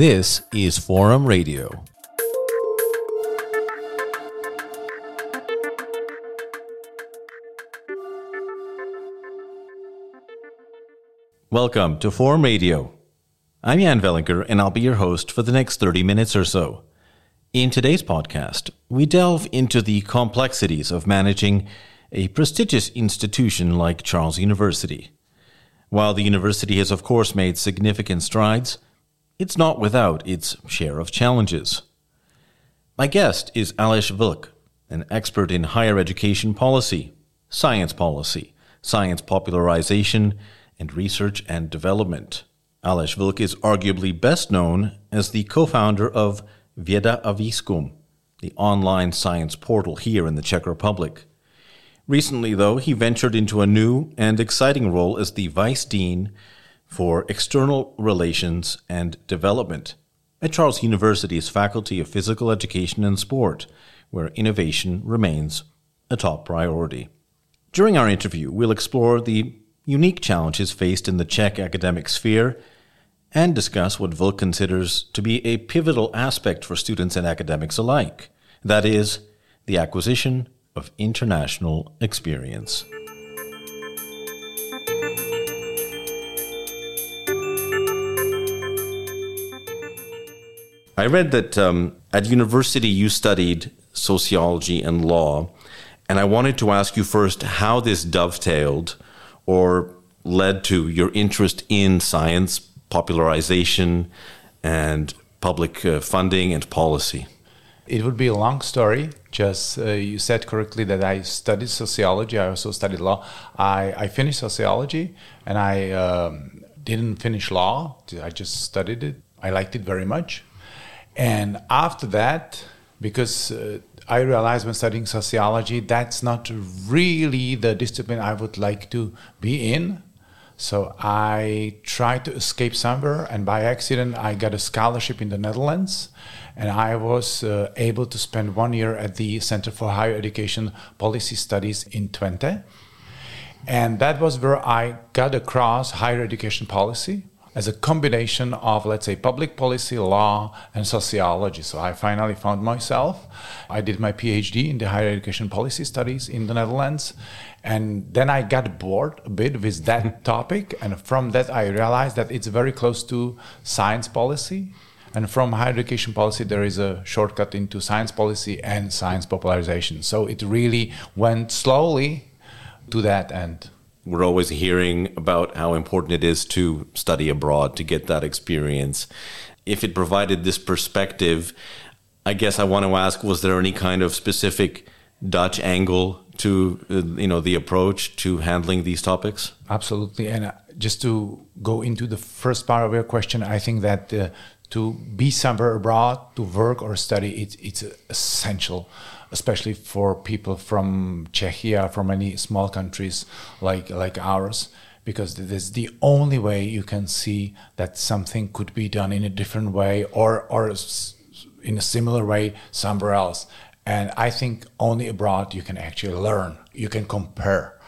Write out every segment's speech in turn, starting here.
This is Forum Radio. Welcome to Forum Radio. I'm Jan Velinger, and I'll be your host for the next 30 minutes or so. In today's podcast, we delve into the complexities of managing a prestigious institution like Charles University. While the university has, of course, made significant strides, it's not without its share of challenges. My guest is Aleš Vlk, an expert in higher education policy, science policy, science popularization, and research and development. Aleš Vlk is arguably best known as the co founder of Věda a Výzkum, the online science portal here in the Czech Republic. Recently, though, he ventured into a new and exciting role as the Vice Dean for External Relations and Development at Charles University's Faculty of Physical Education and Sport, where innovation remains a top priority. During our interview, we'll explore the unique challenges faced in the Czech academic sphere and discuss what Vlk considers to be a pivotal aspect for students and academics alike that is, the acquisition of international experience. I read that um, at university you studied sociology and law, and I wanted to ask you first how this dovetailed or led to your interest in science, popularization, and public uh, funding and policy. It would be a long story. Just uh, you said correctly that I studied sociology. I also studied law. I, I finished sociology and I um, didn't finish law. I just studied it. I liked it very much. And after that, because uh, I realized when studying sociology, that's not really the discipline I would like to be in. So I tried to escape somewhere, and by accident, I got a scholarship in the Netherlands and I was uh, able to spend one year at the Center for Higher Education Policy Studies in Twente. And that was where I got across higher education policy as a combination of, let's say, public policy, law, and sociology. So I finally found myself. I did my PhD in the higher education policy studies in the Netherlands. And then I got bored a bit with that topic. And from that, I realized that it's very close to science policy and from higher education policy, there is a shortcut into science policy and science popularization. So it really went slowly to that end. We're always hearing about how important it is to study abroad to get that experience. If it provided this perspective, I guess I want to ask was there any kind of specific Dutch angle to uh, you know the approach to handling these topics? Absolutely, and uh, just to go into the first part of your question, I think that uh, to be somewhere abroad to work or study it, it's essential especially for people from czechia from many small countries like like ours because this is the only way you can see that something could be done in a different way or or in a similar way somewhere else. And i think only abroad you can actually learn you can compare.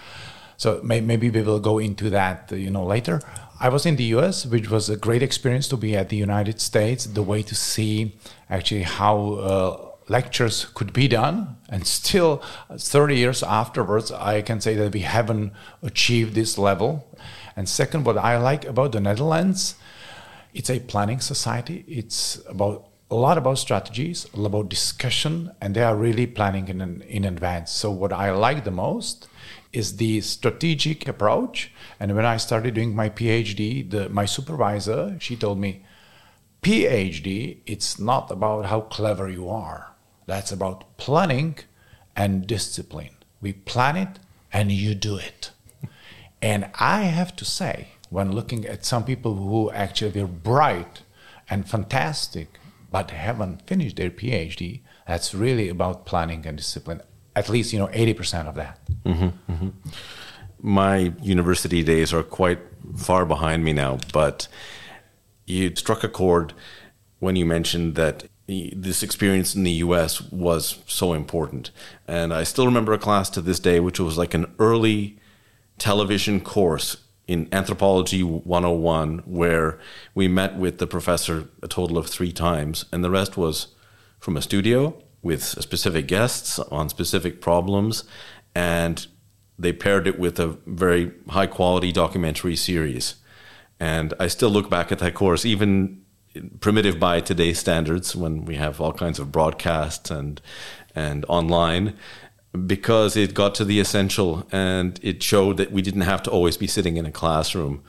So may, maybe we will go into that you know later. I was in the US, which was a great experience to be at the United States, the way to see actually how uh, lectures could be done. And still, 30 years afterwards, I can say that we haven't achieved this level. And second, what I like about the Netherlands, it's a planning society. It's about a lot about strategies, about discussion, and they are really planning in, in advance. So what I like the most is the strategic approach. And when I started doing my PhD, the, my supervisor, she told me, PhD, it's not about how clever you are. That's about planning and discipline. We plan it and you do it. and I have to say, when looking at some people who actually are bright and fantastic, but haven't finished their PhD, that's really about planning and discipline at least you know 80% of that mm-hmm, mm-hmm. my university days are quite far behind me now but you struck a chord when you mentioned that this experience in the US was so important and I still remember a class to this day which was like an early television course in Anthropology 101, where we met with the professor a total of three times, and the rest was from a studio with specific guests on specific problems, and they paired it with a very high quality documentary series. And I still look back at that course, even primitive by today's standards, when we have all kinds of broadcasts and and online, because it got to the essential and it showed that we didn't have to always be sitting in a classroom.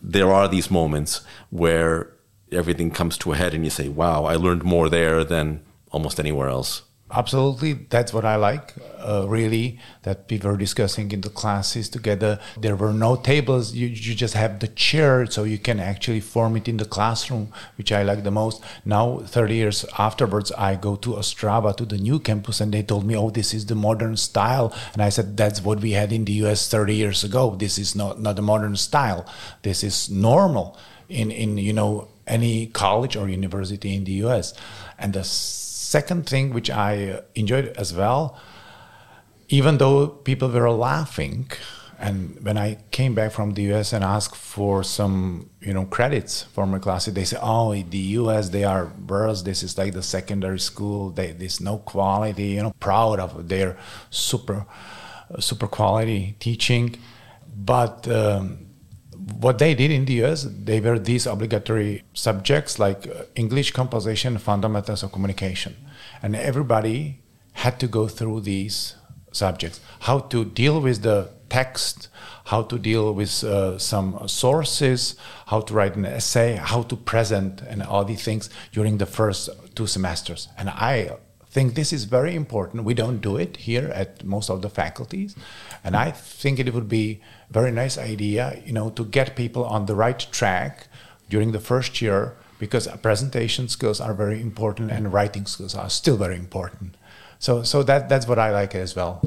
There are these moments where everything comes to a head and you say, wow, I learned more there than almost anywhere else. Absolutely, that's what I like. Uh, really, that we were discussing in the classes together. There were no tables; you, you just have the chair, so you can actually form it in the classroom, which I like the most. Now, 30 years afterwards, I go to Ostrava to the new campus, and they told me, "Oh, this is the modern style," and I said, "That's what we had in the U.S. 30 years ago. This is not not a modern style. This is normal in in you know any college or university in the U.S." And the second thing which I enjoyed as well, even though people were laughing, and when I came back from the US and asked for some, you know, credits for my classes, they say, "Oh, the US, they are worse. This is like the secondary school. They, there's no quality. You know, proud of their super, super quality teaching." But um, what they did in the US, they were these obligatory subjects like uh, English composition, fundamentals of communication. And everybody had to go through these subjects how to deal with the text, how to deal with uh, some sources, how to write an essay, how to present, and all these things during the first two semesters. And I think this is very important. We don't do it here at most of the faculties, and I think it would be very nice idea, you know, to get people on the right track during the first year because presentation skills are very important and writing skills are still very important. So, so that that's what I like as well.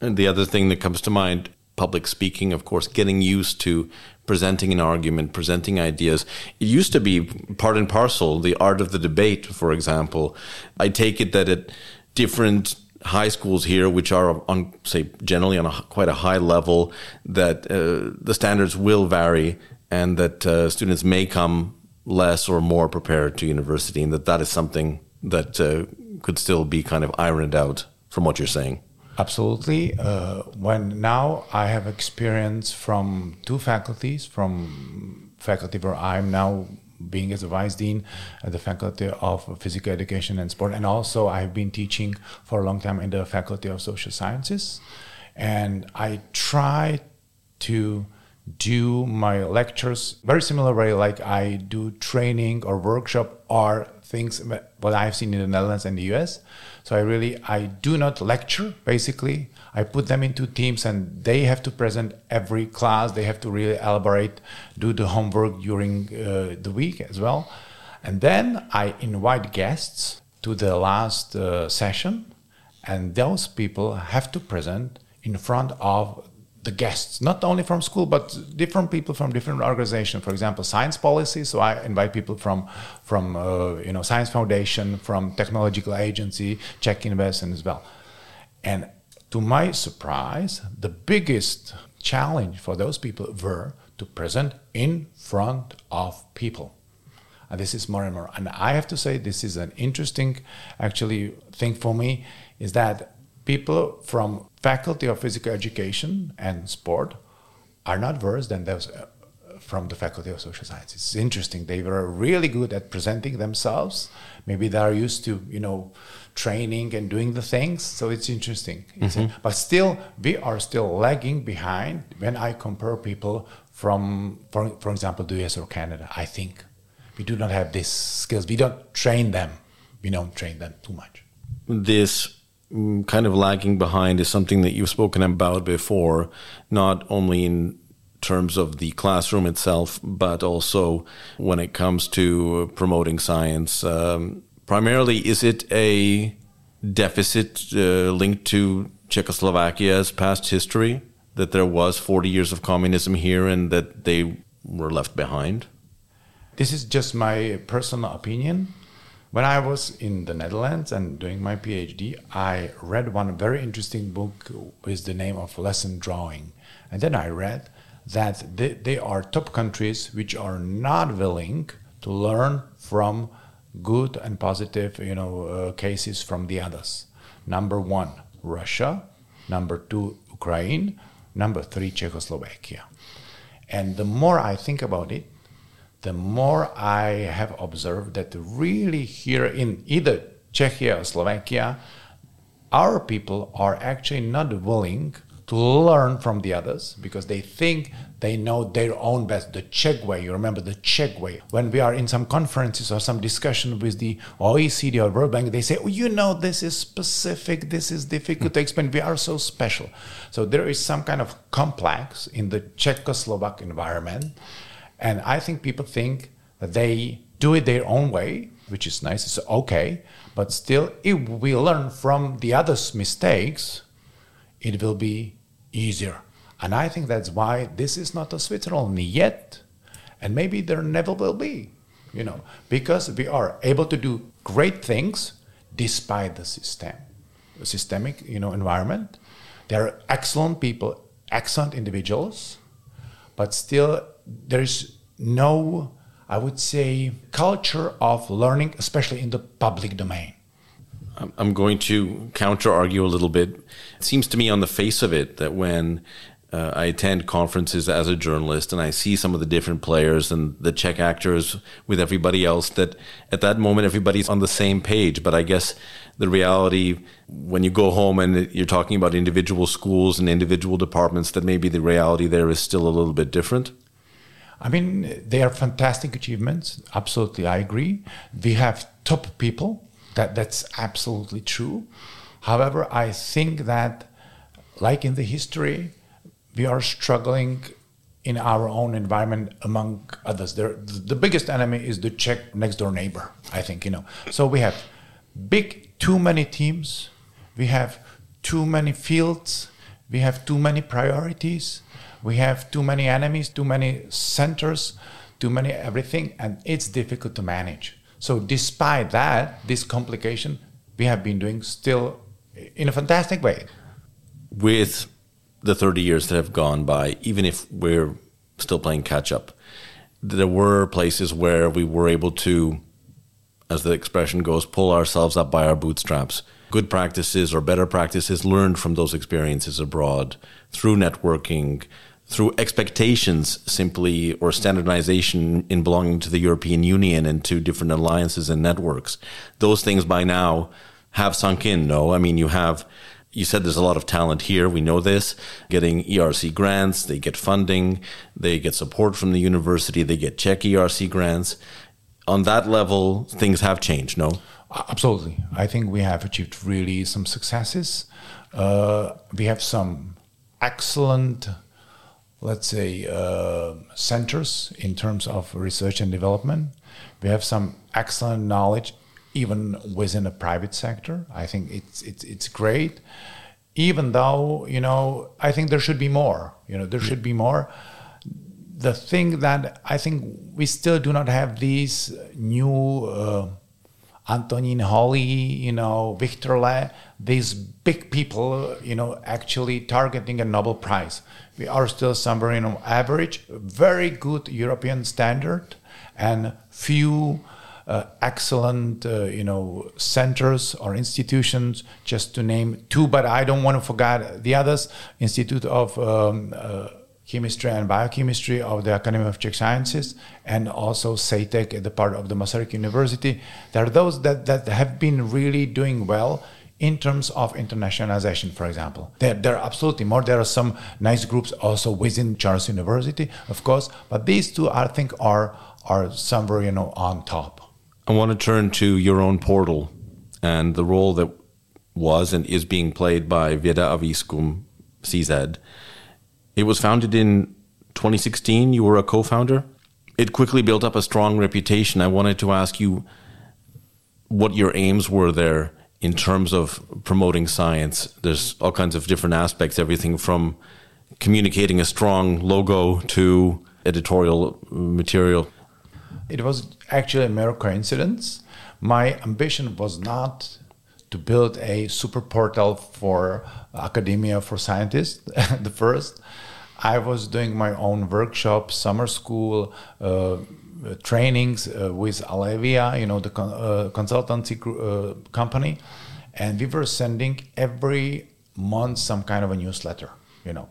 And the other thing that comes to mind public speaking, of course, getting used to presenting an argument, presenting ideas. It used to be part and parcel, the art of the debate, for example. I take it that at different high schools here, which are on, say, generally on a, quite a high level, that uh, the standards will vary and that uh, students may come less or more prepared to university, and that that is something that uh, could still be kind of ironed out from what you're saying. Absolutely. Uh, when now I have experience from two faculties, from faculty where I'm now being as a vice dean at the faculty of physical education and sport, and also I've been teaching for a long time in the faculty of social sciences, and I try to do my lectures very similar way like I do training or workshop or things what I've seen in the Netherlands and the US. So I really I do not lecture basically. I put them into teams and they have to present every class. They have to really elaborate, do the homework during uh, the week as well. And then I invite guests to the last uh, session and those people have to present in front of the guests, not only from school, but different people from different organizations. For example, science policy. So I invite people from from uh, you know Science Foundation, from Technological Agency, Czech Invest, as well. And to my surprise, the biggest challenge for those people were to present in front of people. And this is more and more. And I have to say, this is an interesting, actually, thing for me, is that people from faculty of physical education and sport are not worse than those from the faculty of social sciences. It's interesting. They were really good at presenting themselves. Maybe they are used to, you know, training and doing the things. So it's interesting. Mm-hmm. But still, we are still lagging behind when I compare people from, for, for example, the US or Canada. I think we do not have these skills. We don't train them. We don't train them too much. This Mm, kind of lagging behind is something that you've spoken about before, not only in terms of the classroom itself, but also when it comes to promoting science. Um, primarily, is it a deficit uh, linked to Czechoslovakia's past history? That there was 40 years of communism here and that they were left behind? This is just my personal opinion. When I was in the Netherlands and doing my PhD, I read one very interesting book with the name of Lesson Drawing. And then I read that they, they are top countries which are not willing to learn from good and positive, you know, uh, cases from the others. Number one, Russia. Number two, Ukraine. Number three, Czechoslovakia. And the more I think about it, the more I have observed that really here in either Czechia or Slovakia, our people are actually not willing to learn from the others because they think they know their own best. The Czech way, you remember the Czech way. When we are in some conferences or some discussion with the OECD or World Bank, they say, oh, you know, this is specific, this is difficult to hmm. explain. We are so special. So there is some kind of complex in the Czechoslovak environment. And I think people think that they do it their own way, which is nice, it's okay. But still, if we learn from the others' mistakes, it will be easier. And I think that's why this is not a Switzerland yet, and maybe there never will be, you know, because we are able to do great things despite the system, the systemic, you know, environment. There are excellent people, excellent individuals, but still there's no, I would say, culture of learning, especially in the public domain. I'm going to counter argue a little bit. It seems to me, on the face of it, that when uh, I attend conferences as a journalist and I see some of the different players and the Czech actors with everybody else, that at that moment everybody's on the same page. But I guess the reality, when you go home and you're talking about individual schools and individual departments, that maybe the reality there is still a little bit different. I mean, they are fantastic achievements. Absolutely, I agree. We have top people that that's absolutely true. However, I think that, like in the history, we are struggling in our own environment among others. There, the biggest enemy is the Czech next door neighbor. I think you know. So we have big, too many teams. We have too many fields. We have too many priorities. We have too many enemies, too many centers, too many everything, and it's difficult to manage. So despite that, this complication, we have been doing still in a fantastic way. With the 30 years that have gone by, even if we're still playing catch up, there were places where we were able to, as the expression goes, pull ourselves up by our bootstraps. Good practices or better practices learned from those experiences abroad through networking, through expectations simply or standardization in belonging to the European Union and to different alliances and networks. Those things by now have sunk in, no? I mean, you have, you said there's a lot of talent here. We know this. Getting ERC grants, they get funding, they get support from the university, they get Czech ERC grants. On that level, things have changed, no? Absolutely. I think we have achieved really some successes. Uh, we have some excellent let's say, uh, centers in terms of research and development. We have some excellent knowledge even within the private sector. I think it's it's it's great. Even though you know, I think there should be more. You know, there should be more. The thing that I think we still do not have these new. Uh, Antonín Holý, you know, Victor Le, these big people, you know, actually targeting a Nobel Prize. We are still somewhere, you know, average, very good European standard, and few uh, excellent, uh, you know, centers or institutions. Just to name two, but I don't want to forget the others. Institute of um, uh, chemistry and biochemistry of the Academy of Czech Sciences, and also CEITEC, the part of the Masaryk University. There are those that, that have been really doing well in terms of internationalization, for example. There, there are absolutely more. There are some nice groups also within Charles University, of course, but these two, I think, are, are somewhere, you know, on top. I want to turn to your own portal and the role that was and is being played by Věda a Výzkum CZ. It was founded in 2016. You were a co founder. It quickly built up a strong reputation. I wanted to ask you what your aims were there in terms of promoting science. There's all kinds of different aspects, everything from communicating a strong logo to editorial material. It was actually a mere coincidence. My ambition was not to build a super portal for academia for scientists, the first. I was doing my own workshops, summer school, uh, trainings uh, with Alevia, you know, the con- uh, consultancy uh, company, and we were sending every month some kind of a newsletter, you know.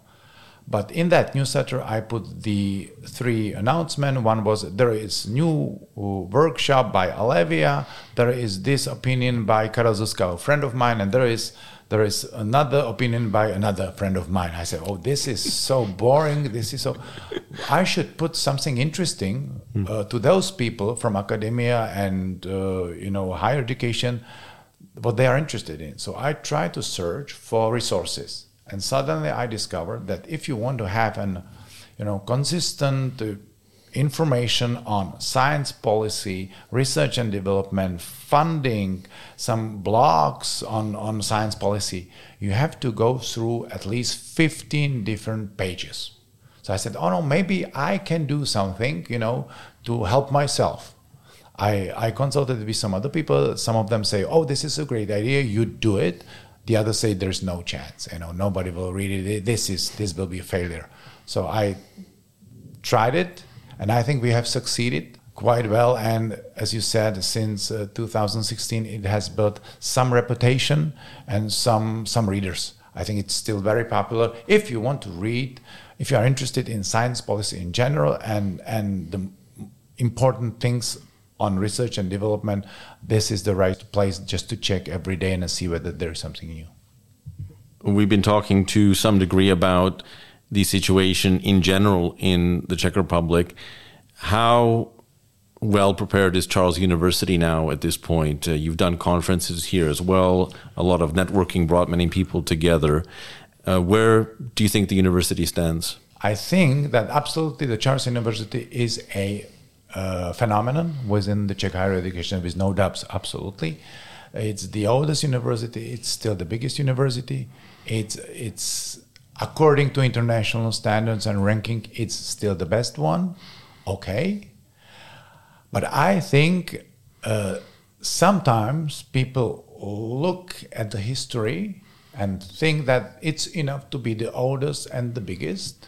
But in that newsletter, I put the three announcements. One was there is new workshop by Alevia, there is this opinion by Karel Zuska, a friend of mine, and there is there is another opinion by another friend of mine. I said, "Oh, this is so boring. This is so." I should put something interesting uh, to those people from academia and uh, you know higher education, what they are interested in. So I try to search for resources, and suddenly I discovered that if you want to have an, you know, consistent uh, information on science policy, research and development, funding, some blogs on, on science policy, you have to go through at least 15 different pages. So I said, oh no, maybe I can do something, you know, to help myself. I, I consulted with some other people. Some of them say, oh, this is a great idea. You do it. The others say there's no chance. You know, nobody will read it. This is this will be a failure. So I tried it and I think we have succeeded quite well. And as you said, since uh, 2016, it has built some reputation and some some readers. I think it's still very popular. If you want to read, if you are interested in science policy in general and and the important things on research and development, this is the right place just to check every day and see whether there is something new. We've been talking to some degree about the situation in general in the Czech Republic. How well prepared is Charles University now at this point? Uh, you've done conferences here as well. A lot of networking brought many people together. Uh, where do you think the university stands? I think that absolutely the Charles University is a uh, phenomenon within the Czech higher education, with no doubts. Absolutely, it's the oldest university. It's still the biggest university. It's it's according to international standards and ranking, it's still the best one. Okay. But I think uh, sometimes people look at the history and think that it's enough to be the oldest and the biggest.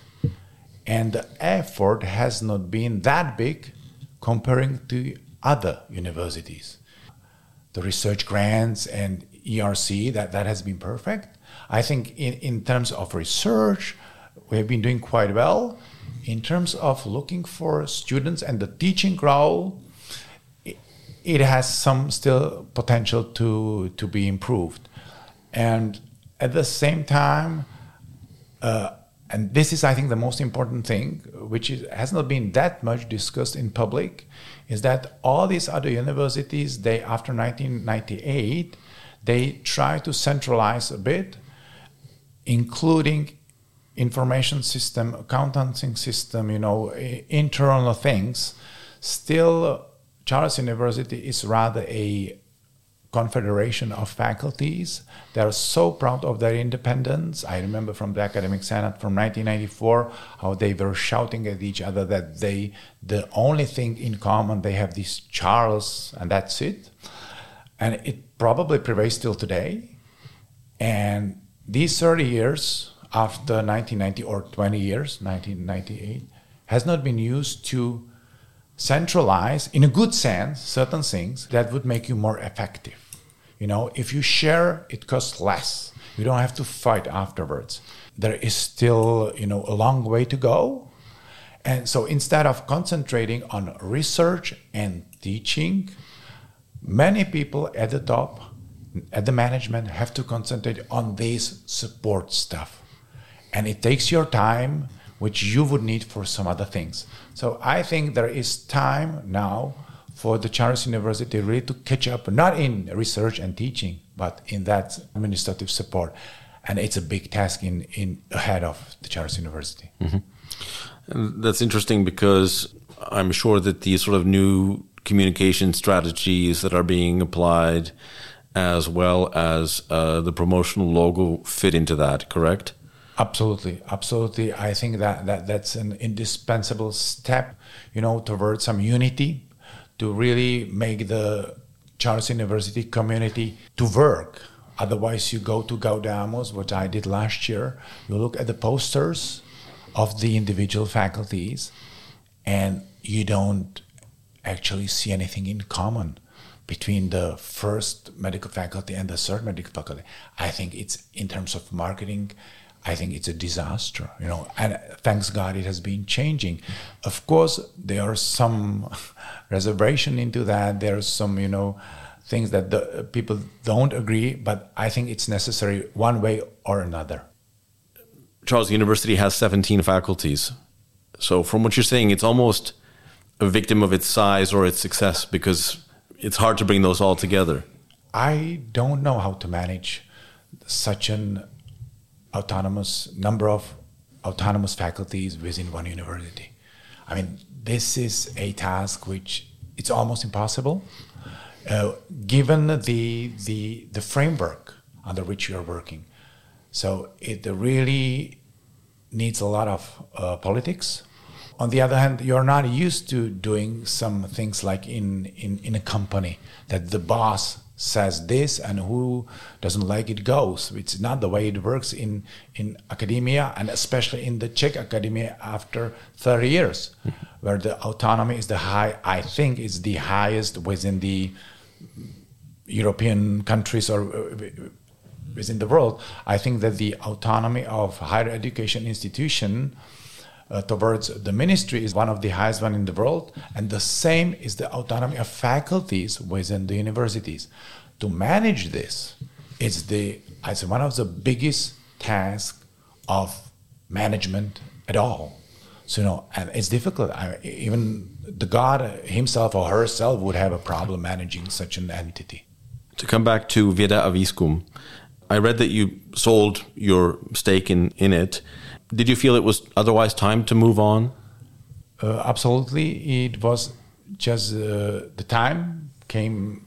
And the effort has not been that big comparing to other universities. The research grants and ERC, that, that has been perfect. I think in, in terms of research, we have been doing quite well. In terms of looking for students and the teaching role, it, it has some still potential to, to be improved. And at the same time, uh, and this is, I think, the most important thing, which is, has not been that much discussed in public, is that all these other universities, they after 1998, they try to centralize a bit including information system, accounting system, you know, internal things, still Charles University is rather a confederation of faculties. They are so proud of their independence. I remember from the Academic Senate from 1994 how they were shouting at each other that they, the only thing in common, they have this Charles and that's it. And it probably prevails till today. And these 30 years after 1990 or 20 years 1998 has not been used to centralize in a good sense certain things that would make you more effective. You know if you share it costs less. You don't have to fight afterwards. There is still you know a long way to go. And so instead of concentrating on research and teaching many people at the top at the management have to concentrate on this support stuff. And it takes your time which you would need for some other things. So i think there is time now for the charles university really to catch up not in research and teaching but in that administrative support. And it's a big task in, in ahead of the charles university. Mm-hmm. that's interesting because i'm sure that these sort of new communication strategies that are being applied as well as uh, the promotional logo fit into that, correct? Absolutely, absolutely. I think that, that that's an indispensable step, you know, towards some unity to really make the Charles University community to work. Otherwise, you go to Gaudeamus, which I did last year. You look at the posters. of the individual faculties, and you don't actually see anything in common between the first medical faculty and the third medical faculty. I think it's in terms of marketing. I think it's a disaster, you know, and thanks God it has been changing. Of course, there are some reservation into that. There are some, you know, things that the people don't agree, but I think it's necessary one way or another. Charles University has 17 faculties. So from what you're saying, it's almost a victim of its size or its success because it's hard to bring those all together. I don't know how to manage such an autonomous number of autonomous faculties within one university. I mean, this is a task which it's almost impossible, uh, given the the the framework under which you are working. So it really needs a lot of uh, politics. On the other hand, you're not used to doing some things like in, in, in a company that the boss says this and who doesn't like it goes. It's not the way it works in, in academia and especially in the Czech academia after 30 years, where the autonomy is the high, I think is the highest within the European countries or uh, within the world. I think that the autonomy of higher education institution uh, towards the ministry is one of the highest one in the world, and the same is the autonomy of faculties within the universities. To manage this is the as one of the biggest tasks of management at all. So you know, and it's difficult. I, even the God himself or herself would have a problem managing such an entity. To come back to Věda a Výzkum, I read that you sold your stake in, in it did you feel it was otherwise time to move on? Uh, absolutely. It was just uh, the time came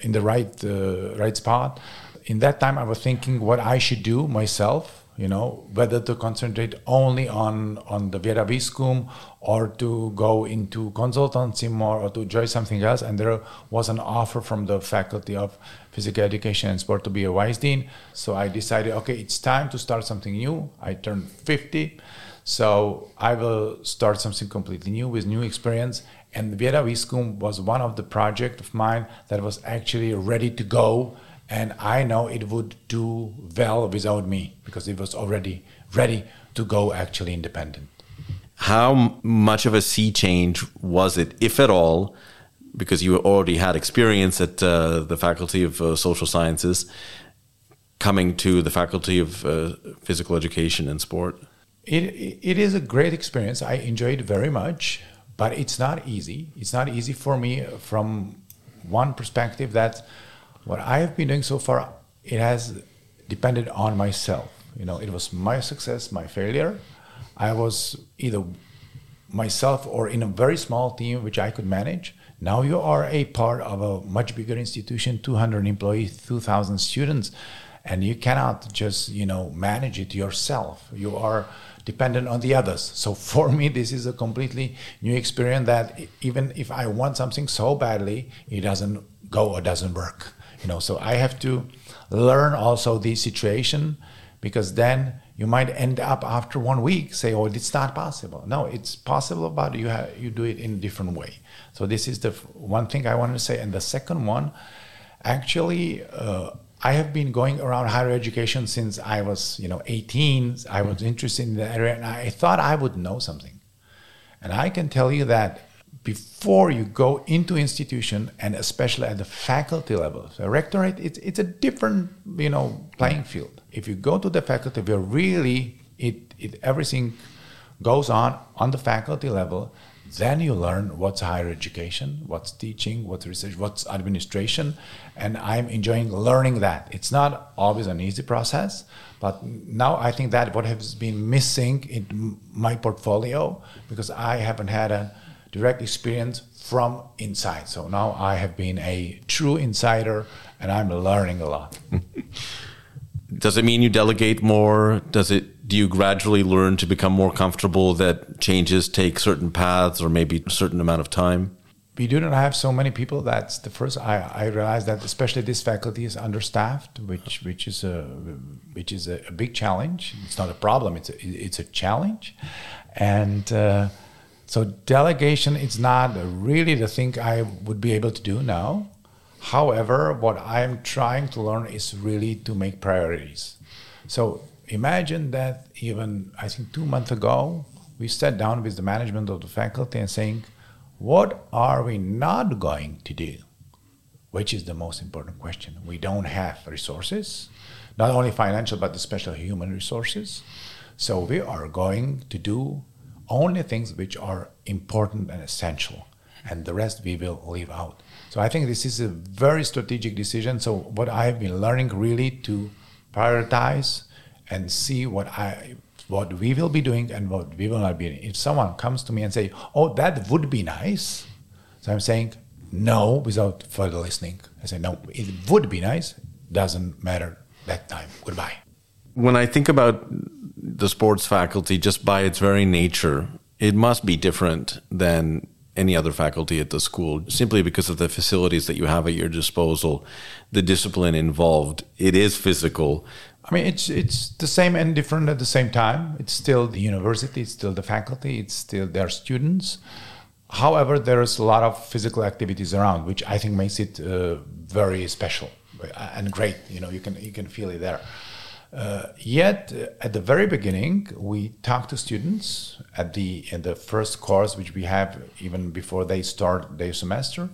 in the right uh, right spot. In that time, I was thinking what I should do myself. You know, whether to concentrate only on on the Věda Výzkum or to go into consultancy more or to join something else. And there was an offer from the faculty of physical education and sport to be a vice dean. So I decided, okay, it's time to start something new. I turned 50. So I will start something completely new with new experience. And Věda Výzkum was one of the project of mine that was actually ready to go. And I know it would do well without me because it was already ready to go actually independent. How much of a sea change was it, if at all, because you already had experience at uh, the Faculty of uh, Social Sciences, coming to the Faculty of uh, Physical Education and Sport? It, it is a great experience. I enjoyed it very much, but it's not easy. It's not easy for me from one perspective that what I have been doing so far, it has depended on myself. You know, it was my success, my failure. I was either myself or in a very small team which I could manage now you are a part of a much bigger institution, 200 employees, 2,000 students, and you cannot just you know manage it yourself. You are dependent on the others. So for me, this is a completely new experience. That even if I want something so badly, it doesn't go or doesn't work. You know, so I have to learn also the situation because then you might end up after one week say, "Oh, it's not possible." No, it's possible, but you have, you do it in a different way. So this is the one thing I wanted to say, and the second one, actually. Uh, I have been going around higher education since I was, you know, 18. I was interested in the area, and I thought I would know something. And I can tell you that before you go into institution, and especially at the faculty level, the rectorate, it's, it's a different, you know, playing field if you go to the faculty where really it, it everything goes on on the faculty level, then you learn what's higher education, what's teaching, what's research, what's administration, and I'm enjoying learning that. It's not always an easy process, but now I think that what has been missing in my portfolio because I haven't had a direct experience from inside. So now I have been a true insider, and I'm learning a lot. does it mean you delegate more? Does it do you gradually learn to become more comfortable that changes take certain paths or maybe a certain amount of time? we do not have so many people. That's the first. I, I realized that especially this faculty is understaffed, which which is a which is a, a big challenge. It's not a problem. It's a, it's a challenge, and uh, so delegation is not really the thing I would be able to do now. However, what I'm trying to learn is really to make priorities. So imagine that even I think two months ago we sat down with the management of the faculty and saying what are we not going to do? Which is the most important question. We don't have resources, not only financial, but especially human resources. So we are going to do only things which are important and essential, and the rest we will leave out. So I think this is a very strategic decision. So what I've been learning really to prioritize and see what I what we will be doing and what we will not be doing. If someone comes to me and say, "Oh, that would be nice," so I'm saying no without further listening. I say, "No, it would be nice. Doesn't matter that time. Goodbye." When I think about the sports faculty, just by its very nature, it must be different than any other faculty at the school simply because of the facilities that you have at your disposal, the discipline involved. It is physical, I mean, it's it's the same and different at the same time. It's still the university, it's still the faculty, it's still their students. However, there's a lot of physical activities around, which I think makes it uh, very special and great. You know, you can you can feel it there. Uh, yet, uh, at the very beginning, we talk to students at the in the first course, which we have even before they start their semester,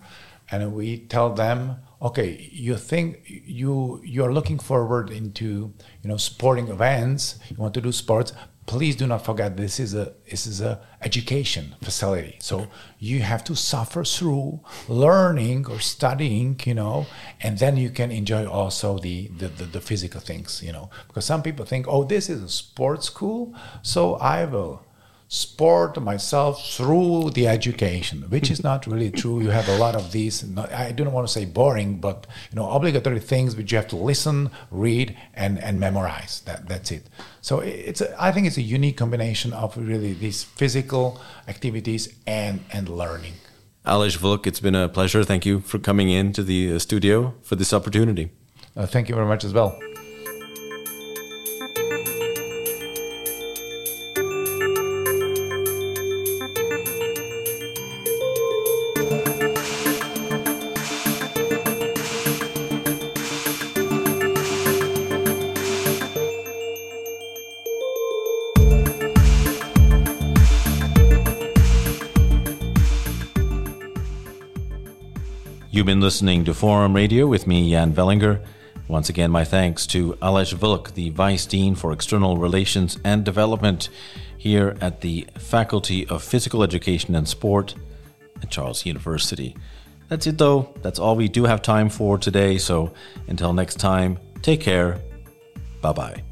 and we tell them okay you think you you're looking forward into you know sporting events. You want to do sports please do not forget this is a this is a education facility. So you have to suffer through learning or studying you know and then you can enjoy also the the, the, the physical things you know. Because some people think oh this is a sports school so i will sport myself through the education, which is not really true. You have a lot of these. I don't want to say boring, but you know, obligatory things which you have to listen, read, and and memorize. That that's it. So it's a, I think it's a unique combination of really these physical activities and and learning. Aleš Vlk, it's been a pleasure. Thank you for coming in to the uh, studio for this opportunity. Uh, thank you very much as well. You've been listening to Forum Radio with me, Jan Velinger. Once again, my thanks to Aleš Vlk, the Vice Dean for External Relations and Development here at the Faculty of Physical Education and Sport at Charles University. That's it, though. That's all we do have time for today. So until next time, take care. Bye bye.